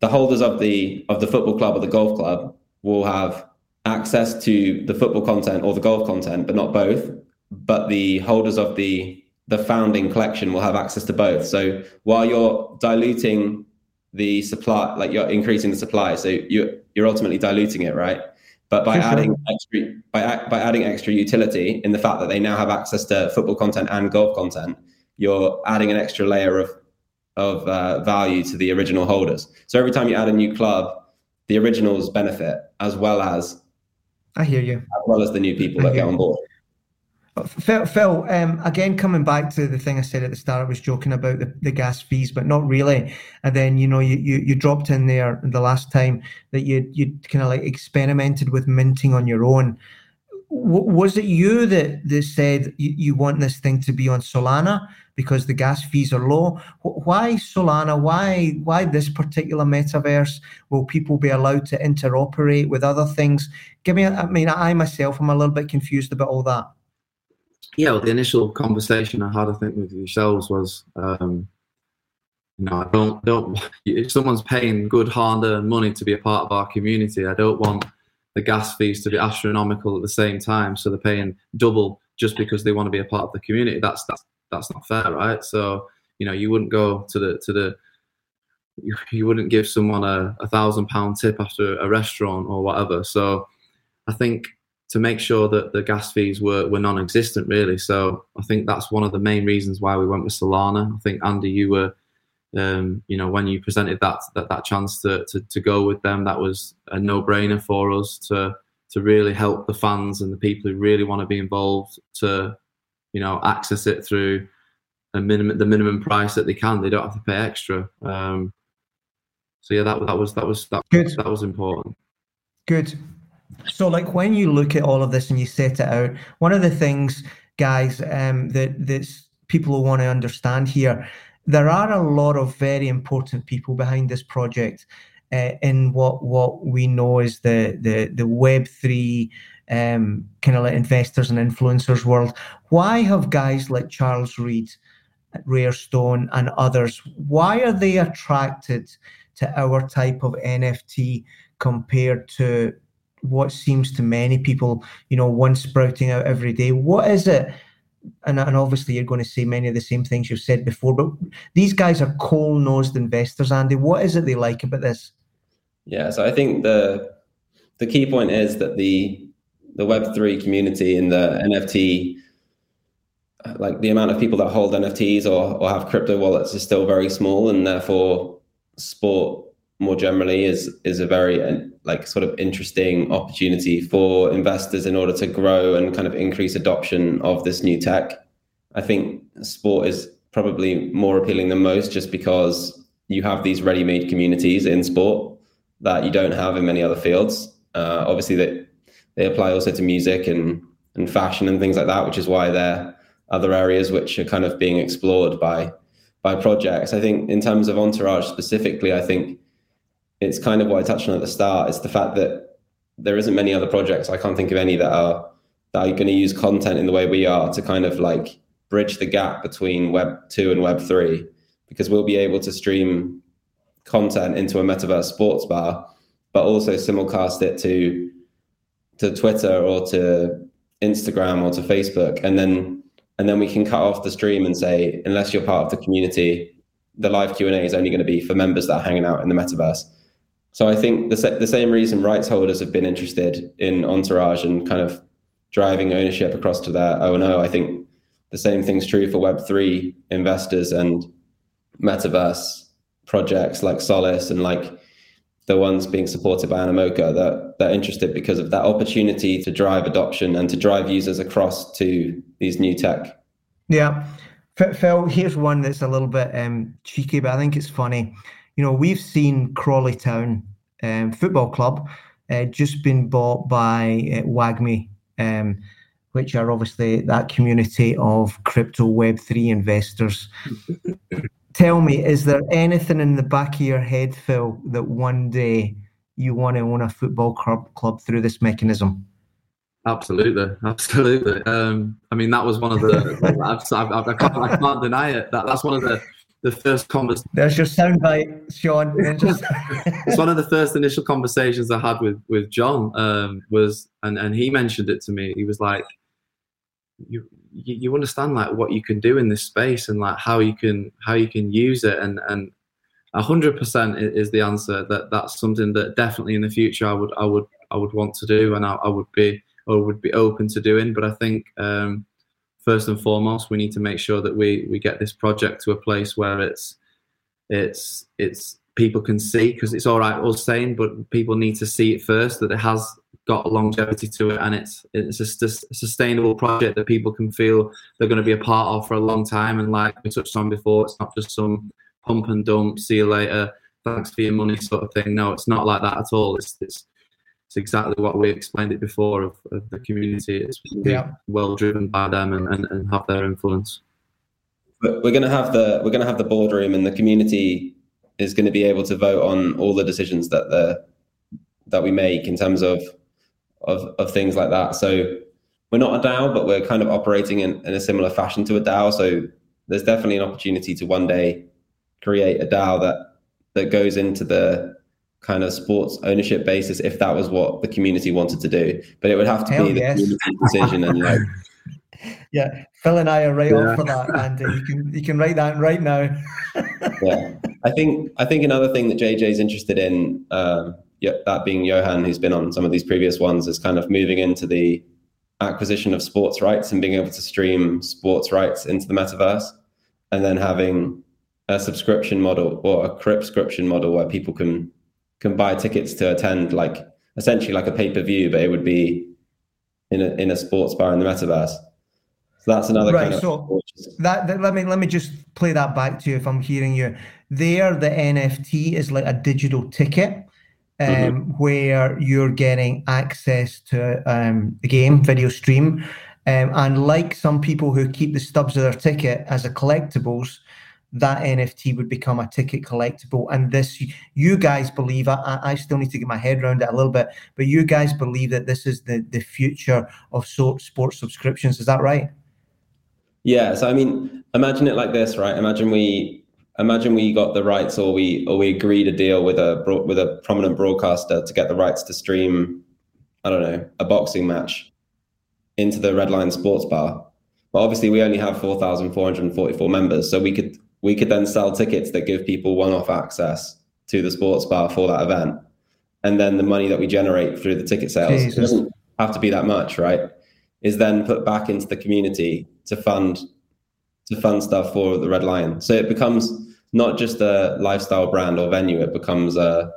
the holders of the of the football club or the golf club will have access to the football content or the golf content, but not both. But the holders of the the founding collection will have access to both. So while you're diluting the supply, like you're increasing the supply, so you're you're ultimately diluting it, right? But by adding extra by by adding extra utility in the fact that they now have access to football content and golf content, you're adding an extra layer of of uh, value to the original holders. So every time you add a new club, the originals benefit as well as I hear you. As well as the new people that get on board. Phil, Phil um, again, coming back to the thing I said at the start, I was joking about the, the gas fees, but not really. And then, you know, you, you, you dropped in there the last time that you you kind of like experimented with minting on your own. W- was it you that, that said you, you want this thing to be on Solana? Because the gas fees are low. Why Solana? Why why this particular metaverse? Will people be allowed to interoperate with other things? Give me. I mean, I myself am a little bit confused about all that. Yeah, well, the initial conversation I had, I think, with yourselves was, um, you know, I don't don't. If someone's paying good hard-earned money to be a part of our community, I don't want the gas fees to be astronomical at the same time. So they're paying double just because they want to be a part of the community. That's that's that's not fair, right? So you know, you wouldn't go to the to the you, you wouldn't give someone a, a thousand pound tip after a restaurant or whatever. So I think to make sure that the gas fees were, were non-existent really. So I think that's one of the main reasons why we went with Solana. I think Andy, you were, um, you know, when you presented that that, that chance to, to, to go with them, that was a no-brainer for us to to really help the fans and the people who really want to be involved to you know access it through a minimum the minimum price that they can. They don't have to pay extra. Um, so yeah, that that was that was that, Good. that was important. Good. So like when you look at all of this and you set it out, one of the things, guys, um, that that people want to understand here, there are a lot of very important people behind this project. Uh, in what what we know is the the the Web three um, kind of like investors and influencers world. Why have guys like Charles Reed, Rarestone, and others? Why are they attracted to our type of NFT compared to what seems to many people, you know, one sprouting out every day? What is it? And, and obviously, you're going to say many of the same things you've said before, but these guys are coal nosed investors, Andy. What is it they like about this? Yeah, so I think the the key point is that the the Web3 community and the NFT, like the amount of people that hold NFTs or, or have crypto wallets is still very small. And therefore, sport more generally is, is a very like sort of interesting opportunity for investors in order to grow and kind of increase adoption of this new tech. I think sport is probably more appealing than most just because you have these ready-made communities in sport that you don't have in many other fields. Uh, obviously, that they apply also to music and and fashion and things like that, which is why they're other areas which are kind of being explored by by projects. I think in terms of entourage specifically, I think it's kind of what I touched on at the start. It's the fact that there isn't many other projects. I can't think of any that are that are going to use content in the way we are to kind of like bridge the gap between Web two and Web three, because we'll be able to stream content into a metaverse sports bar, but also simulcast it to to Twitter or to Instagram or to Facebook, and then and then we can cut off the stream and say, unless you're part of the community, the live Q and A is only going to be for members that are hanging out in the metaverse. So I think the the same reason rights holders have been interested in Entourage and kind of driving ownership across to their O and. I think the same thing's true for Web three investors and metaverse projects like Solice and like the ones being supported by Animoca that they're interested because of that opportunity to drive adoption and to drive users across to these new tech. Yeah. Phil, here's one that's a little bit um, cheeky, but I think it's funny. You know, we've seen Crawley Town um, Football Club uh, just been bought by uh, WAGMI, um, which are obviously that community of crypto Web3 investors. Tell me, is there anything in the back of your head, Phil, that one day you want to own a football club, club through this mechanism? Absolutely, absolutely. Um, I mean, that was one of the. I, I, I, can't, I, can't, deny it. That that's one of the the first conversations. There's your soundbite, Sean. it's one of the first initial conversations I had with with John. Um, was and and he mentioned it to me. He was like, "You you, you understand like what you can do in this space and like how you can how you can use it. And and hundred percent is the answer. That that's something that definitely in the future I would I would I would want to do and I, I would be or would be open to doing. But I think um, first and foremost we need to make sure that we we get this project to a place where it's it's it's people can see because it's all right us saying but people need to see it first that it has got longevity to it and it's it's a, a sustainable project that people can feel they're going to be a part of for a long time and like we touched on before it's not just some pump and dump see you later thanks for your money sort of thing. No it's not like that at all. It's it's, it's exactly what we explained it before of, of the community. It's yeah. well driven by them and, and, and have their influence. We're going to have the we're going to have the boardroom and the community is going to be able to vote on all the decisions that the that we make in terms of of, of things like that. So we're not a DAO, but we're kind of operating in, in a similar fashion to a DAO. So there's definitely an opportunity to one day create a DAO that that goes into the kind of sports ownership basis if that was what the community wanted to do. But it would have to Hell be the community decision and like yeah, Phil and I are right yeah. on for that, Andy. You can you can write that right now. yeah, I think I think another thing that JJ is interested in um, that being Johan, who's been on some of these previous ones, is kind of moving into the acquisition of sports rights and being able to stream sports rights into the metaverse, and then having a subscription model or a cripscription model where people can can buy tickets to attend, like essentially like a pay per view, but it would be in a in a sports bar in the metaverse. So that's another right, kind of. So that, that, let me let me just play that back to you if I'm hearing you. There, the NFT is like a digital ticket Mm-hmm. um, mm-hmm. where you're getting access to um, the game video stream. Um, and like some people who keep the stubs of their ticket as a collectibles, that NFT would become a ticket collectible. And this, you guys believe, I, I still need to get my head around it a little bit, but you guys believe that this is the, the future of so, sports subscriptions. Is that right? Yeah. So, I mean, imagine it like this, right? Imagine we imagine we got the rights or we or we agreed a deal with a with a prominent broadcaster to get the rights to stream i don't know a boxing match into the Red Lion sports bar but obviously we only have 4444 members so we could we could then sell tickets that give people one-off access to the sports bar for that event and then the money that we generate through the ticket sales doesn't have to be that much right is then put back into the community to fund to fund stuff for the Red Lion. So it becomes not just a lifestyle brand or venue; it becomes a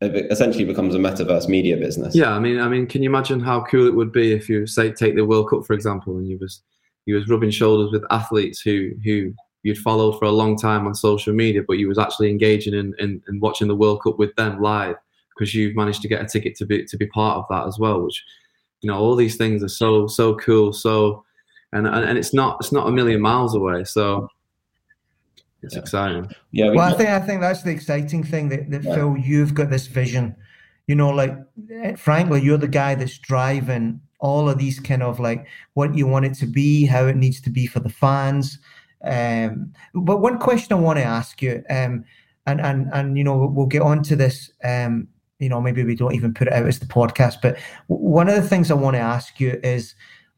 it essentially becomes a metaverse media business. Yeah, I mean, I mean, can you imagine how cool it would be if you say take the World Cup for example, and you was you was rubbing shoulders with athletes who who you'd followed for a long time on social media, but you was actually engaging in, in, in watching the World Cup with them live because you've managed to get a ticket to be to be part of that as well. Which you know, all these things are so so cool, so and and it's not it's not a million miles away. So it's yeah. exciting. Yeah. We, well, I think I think that's the exciting thing that, that yeah. Phil, you've got this vision. you know, like frankly, you're the guy that's driving all of these kind of like what you want it to be, how it needs to be for the fans. Um, but one question I want to ask you, um, and and and you know, we'll get on to this. Um, you know, maybe we don't even put it out as the podcast. But one of the things I want to ask you is,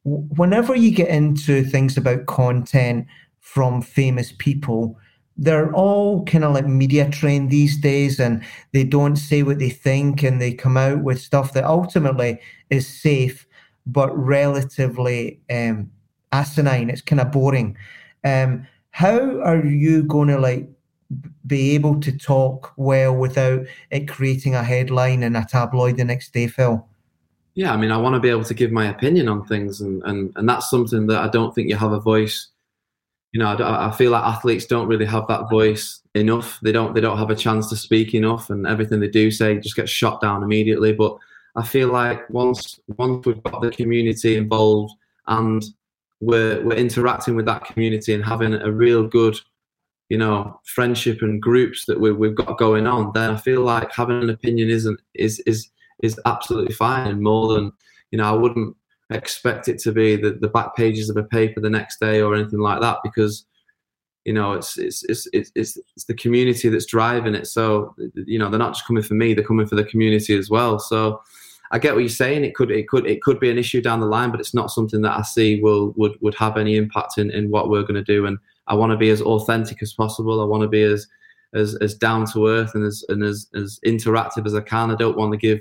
whenever you get into things about content from famous people, they're all kind of like media trained these days and they don't say what they think and they come out with stuff that ultimately is safe but relatively um, asinine. It's kind of boring. Um, how are you going to like be able to talk well without it creating a headline in a tabloid the next day phil yeah i mean i want to be able to give my opinion on things and, and, and that's something that i don't think you have a voice you know, I, I, feel like athletes don't really have that voice enough. They don't they don't have a chance to speak enough, and everything they do say just gets shot down immediately. But I feel like once once we've got the community involved and we're we're interacting with that community and having a real good, you know, friendship and groups that we we've got going on, then I feel like having an opinion isn't is is is absolutely fine and more than you know I wouldn't expect it to be the, the back pages of a paper the next day or anything like that because you know it's it's it's it's, it's, the community that's driving it. So you know they're not just coming for me they're coming for the community as well. So I get what you're saying. It could it could it could be an issue down the line but it's not something that I see will would would have any impact in, in what we're going to do. And I want to be as authentic as possible. I want to be as as as down to earth and as and as as interactive as I can. I don't want to give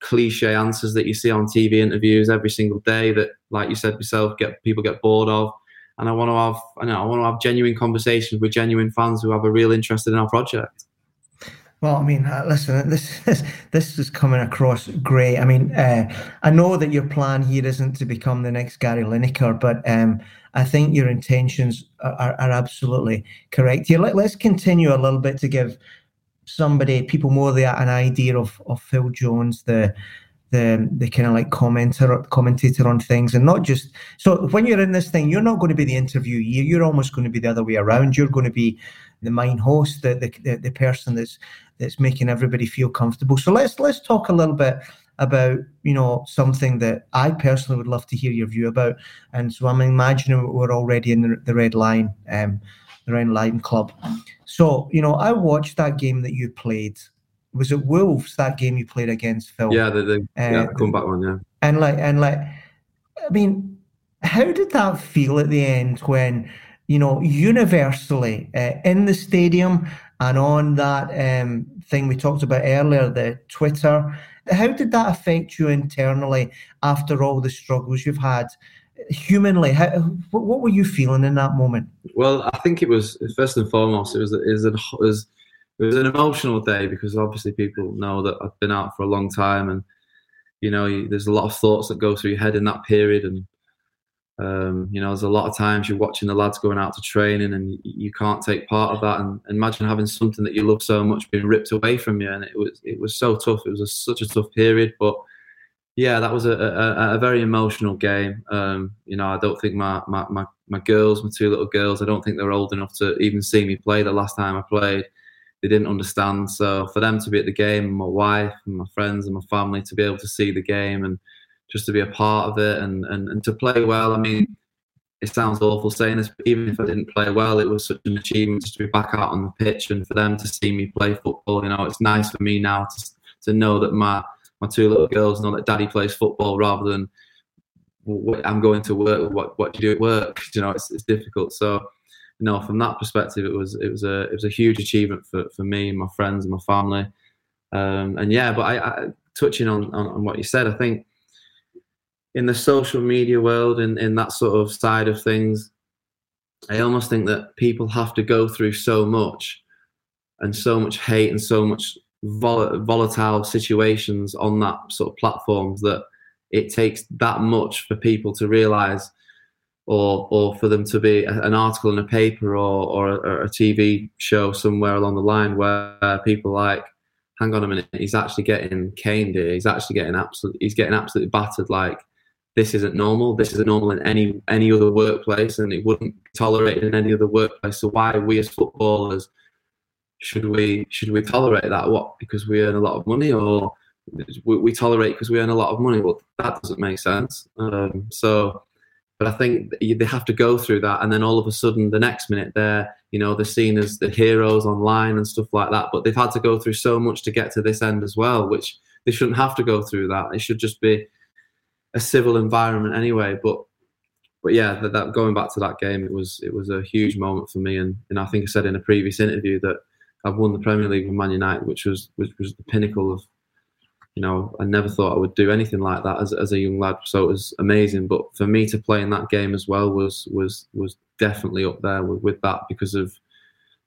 cliche answers that you see on TV interviews every single day that, like you said yourself, get people get bored of. And I want to have, I know, I want to have genuine conversations with genuine fans who have a real interest in our project. Well, I mean, uh, listen, this, this this is coming across great. I mean, uh, I know that your plan here isn't to become the next Gary Lineker, but um, I think your intentions are, are, are absolutely correct. Here, let, us continue a little bit to give somebody, people more the, an idea of, of Phil Jones, the the the kind of like commenter commentator on things and not just so when you're in this thing you're not going to be the interviewee you're almost going to be the other way around. You're going to be the main host the, the the person that's that's making everybody feel comfortable. So let's let's talk a little bit about you know something that I personally would love to hear your view about. And so I'm imagining we're already in the, the Red Lion um Red Lion club so, you know, I watched that game that you played. Was it Wolves that game you played against Phil? Yeah, the, the uh, yeah, comeback one, yeah. And like and like I mean, how did that feel at the end when, you know, universally uh, in the stadium and on that um, thing we talked about earlier, the Twitter, how did that affect you internally after all the struggles you've had? Humanly, how, what were you feeling in that moment? Well, I think it was first and foremost, it was it was, an, it was, it was an emotional day because obviously people know that I've been out for a long time, and you know, there's a lot of thoughts that go through your head in that period, and um, you know, there's a lot of times you're watching the lads going out to training, and you can't take part of that, and imagine having something that you love so much being ripped away from you, and it was it was so tough. It was a, such a tough period, but yeah, that was a, a, a very emotional game. Um, you know, I don't think my, my, my, my, girls, my two little girls, I don't think they're old enough to even see me play the last time I played. They didn't understand. So for them to be at the game, my wife and my friends and my family to be able to see the game and just to be a part of it and, and, and to play well, I mean, it sounds awful saying this, but even if I didn't play well, it was such an achievement just to be back out on the pitch and for them to see me play football. You know, it's nice for me now to, to know that my my two little girls know that daddy plays football rather than I'm going to work. What what do you do at work? You know, it's, it's difficult. So, you know, from that perspective, it was it was a it was a huge achievement for, for me and my friends and my family. Um, and yeah, but I, I touching on, on, on what you said, I think in the social media world in in that sort of side of things, I almost think that people have to go through so much and so much hate and so much vol- volatile situations on that sort of platforms that it takes that much for people to realize or or for them to be an article in a paper or, or, a, a TV show somewhere along the line where people like, hang on a minute, he's actually getting caned here. He's actually getting absolutely he's getting absolutely battered. Like this isn't normal. This isn't normal in any any other workplace, and it wouldn't be tolerated in any other workplace. So why we as footballers should we should we tolerate that? What because we earn a lot of money, or we, we tolerate because we earn a lot of money. Well, that doesn't make sense. Um, so, but I think they have to go through that, and then all of a sudden, the next minute, they're you know they're seen as the heroes online and stuff like that. But they've had to go through so much to get to this end as well, which they shouldn't have to go through that. It should just be a civil environment anyway. But but yeah, that, that, going back to that game, it was it was a huge moment for me, and, and I think I said in a previous interview that I've won the Premier League with Man United, which was which was the pinnacle of, you know, I never thought I would do anything like that as, as a young lad. So it was amazing. But for me to play in that game as well was was was definitely up there with, with that because of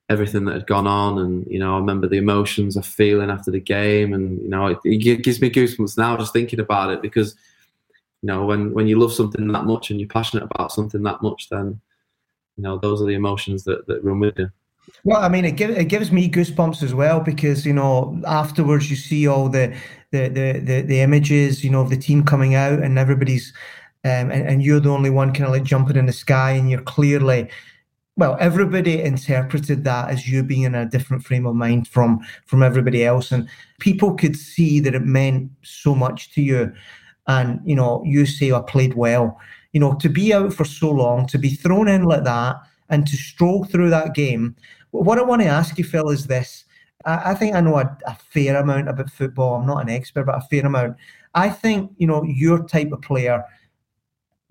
everything that had gone on, and you know, I remember the emotions I'm feeling after the game, and you know, it, it gives me goosebumps now just thinking about it because you know when when you love something that much and you're passionate about something that much then you know those are the emotions that, that run with you well i mean it, give, it gives me goosebumps as well because you know afterwards you see all the the the the, the images you know of the team coming out and everybody's um, and, and you're the only one kind of like jumping in the sky and you're clearly well everybody interpreted that as you being in a different frame of mind from from everybody else and people could see that it meant so much to you and you know you say I played well. You know to be out for so long, to be thrown in like that, and to stroll through that game. What I want to ask you, Phil, is this. I, think I know a, a fair amount about football. I'm not an expert, but a fair amount. I think you know your type of player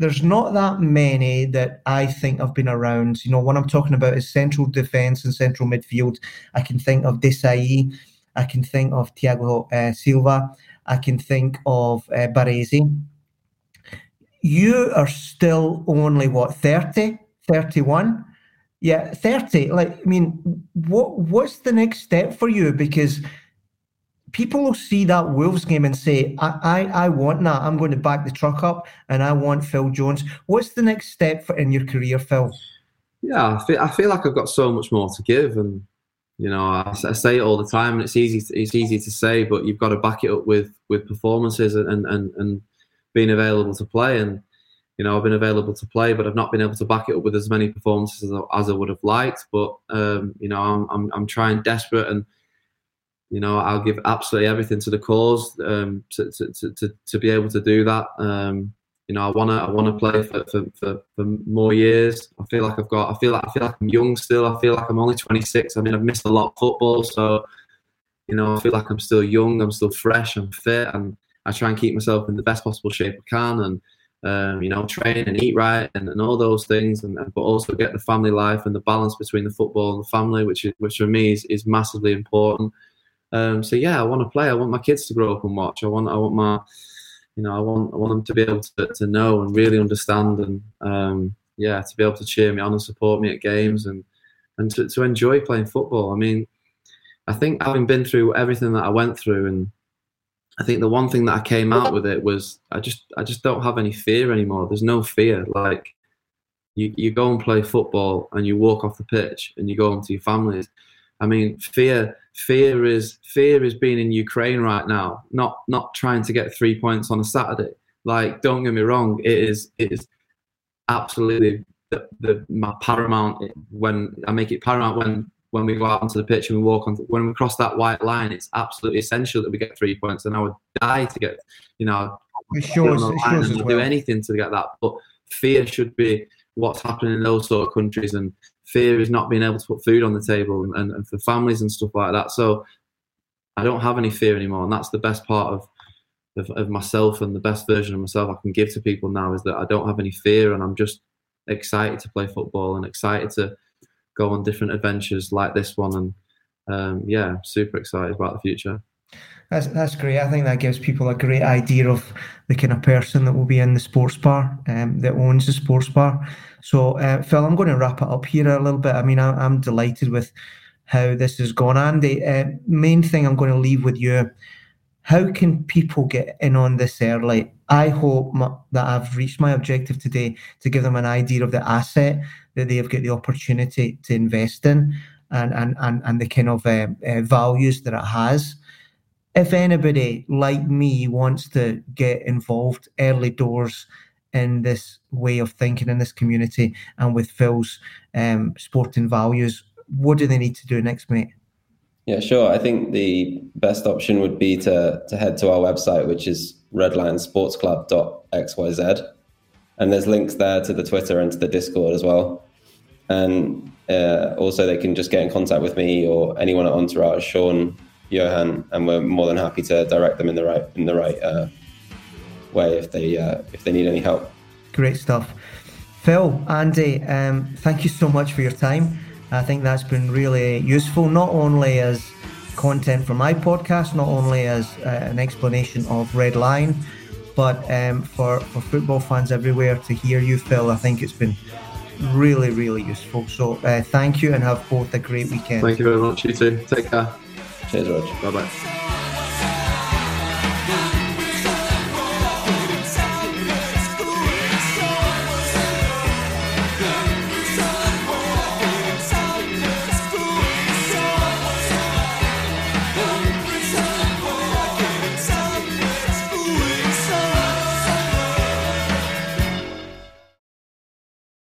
there's not that many that I think have been around. You know, what I'm talking about is central defence and central midfield. I can think of Desailly, I can think of Thiago uh, Silva, I can think of uh, Baresi. You are still only what 30, 31? Yeah, 30. Like, I mean, what what's the next step for you? Because people will see that Wolves game and say, I, I, I want that. I'm going to back the truck up and I want Phil Jones. What's the next step for in your career, Phil? Yeah, I feel, I feel like I've got so much more to give. And you know, I, I, say it all the time, and it's easy. To, it's easy to say, but you've got to back it up with with performances and and and being available to play. And you know, I've been available to play, but I've not been able to back it up with as many performances as, as I would have liked. But um, you know, I'm, I'm I'm trying desperate, and you know, I'll give absolutely everything to the cause um, to, to, to to be able to do that. Um, you know, I wanna I wanna play for, for, for, for, more years. I feel like I've got I feel like I feel like I'm young still. I feel like I'm only 26. I mean, I've missed a lot of football, so you know, I feel like I'm still young. I'm still fresh. I'm fit, and I try and keep myself in the best possible shape I can, and um, you know, train and eat right, and, and all those things, and, but also get the family life and the balance between the football and the family, which is, which for me is, is massively important. Um, so yeah, I want to play. I want my kids to grow up and watch. I want I want my you know, I want I want them to be able to, to know and really understand and um, yeah, to be able to cheer me on and support me at games and and to, to enjoy playing football. I mean, I think having been through everything that I went through and I think the one thing that I came out with it was I just I just don't have any fear anymore. There's no fear. Like you, you go and play football and you walk off the pitch and you go home to your families. I mean, fear fear is fear is being in Ukraine right now, not not trying to get three points on a Saturday. Like, don't get me wrong, it is it is absolutely the, the my paramount when I make it paramount when when we go out onto the pitch and we walk on when we cross that white line. It's absolutely essential that we get three points, and I would die to get you know. It shows, it shows well. do anything to get that, but fear should be what's happening in those sort of countries and fear is not being able to put food on the table and, and for families and stuff like that. So I don't have any fear anymore, and that's the best part of, of, of myself and the best version of myself I can give to people now is that I don't have any fear, and I'm just excited to play football and excited to go on different adventures like this one, and um, yeah, super excited about the future. That's that's great. I think that gives people a great idea of the kind of person that will be in the sports bar, um, that owns the sports bar. So, uh, Phil, I'm going to wrap it up here a little bit. I mean, I, am delighted with how this has gone. Andy, uh, main thing I'm going to leave with you: how can people get in on this early? I hope that I've reached my objective today to give them an idea of the asset that they've got the opportunity to invest in and and and, and the kind of uh, uh values that it has if anybody like me wants to get involved early doors in this way of thinking in this community and with Phil's um, sporting values, what do they need to do next, mate? Yeah, sure. I think the best option would be to to head to our website, which is redlionsportsclub.xyz. And there's links there to the Twitter and to the Discord as well. And uh, also, they can just get in contact with me or anyone at Entourage, Sean, Johan, and we're more than happy to direct them in the right in the right uh, way if they uh, if they need any help. Great stuff, Phil, Andy. Um, thank you so much for your time. I think that's been really useful, not only as content for my podcast, not only as uh, an explanation of Red Lion, but um, for, for football fans everywhere to hear you, Phil. I think it's been really, really useful. So uh, thank you and have both a great weekend. Thank you very much. You too. Take care. Cheers, Roger. Bye bye.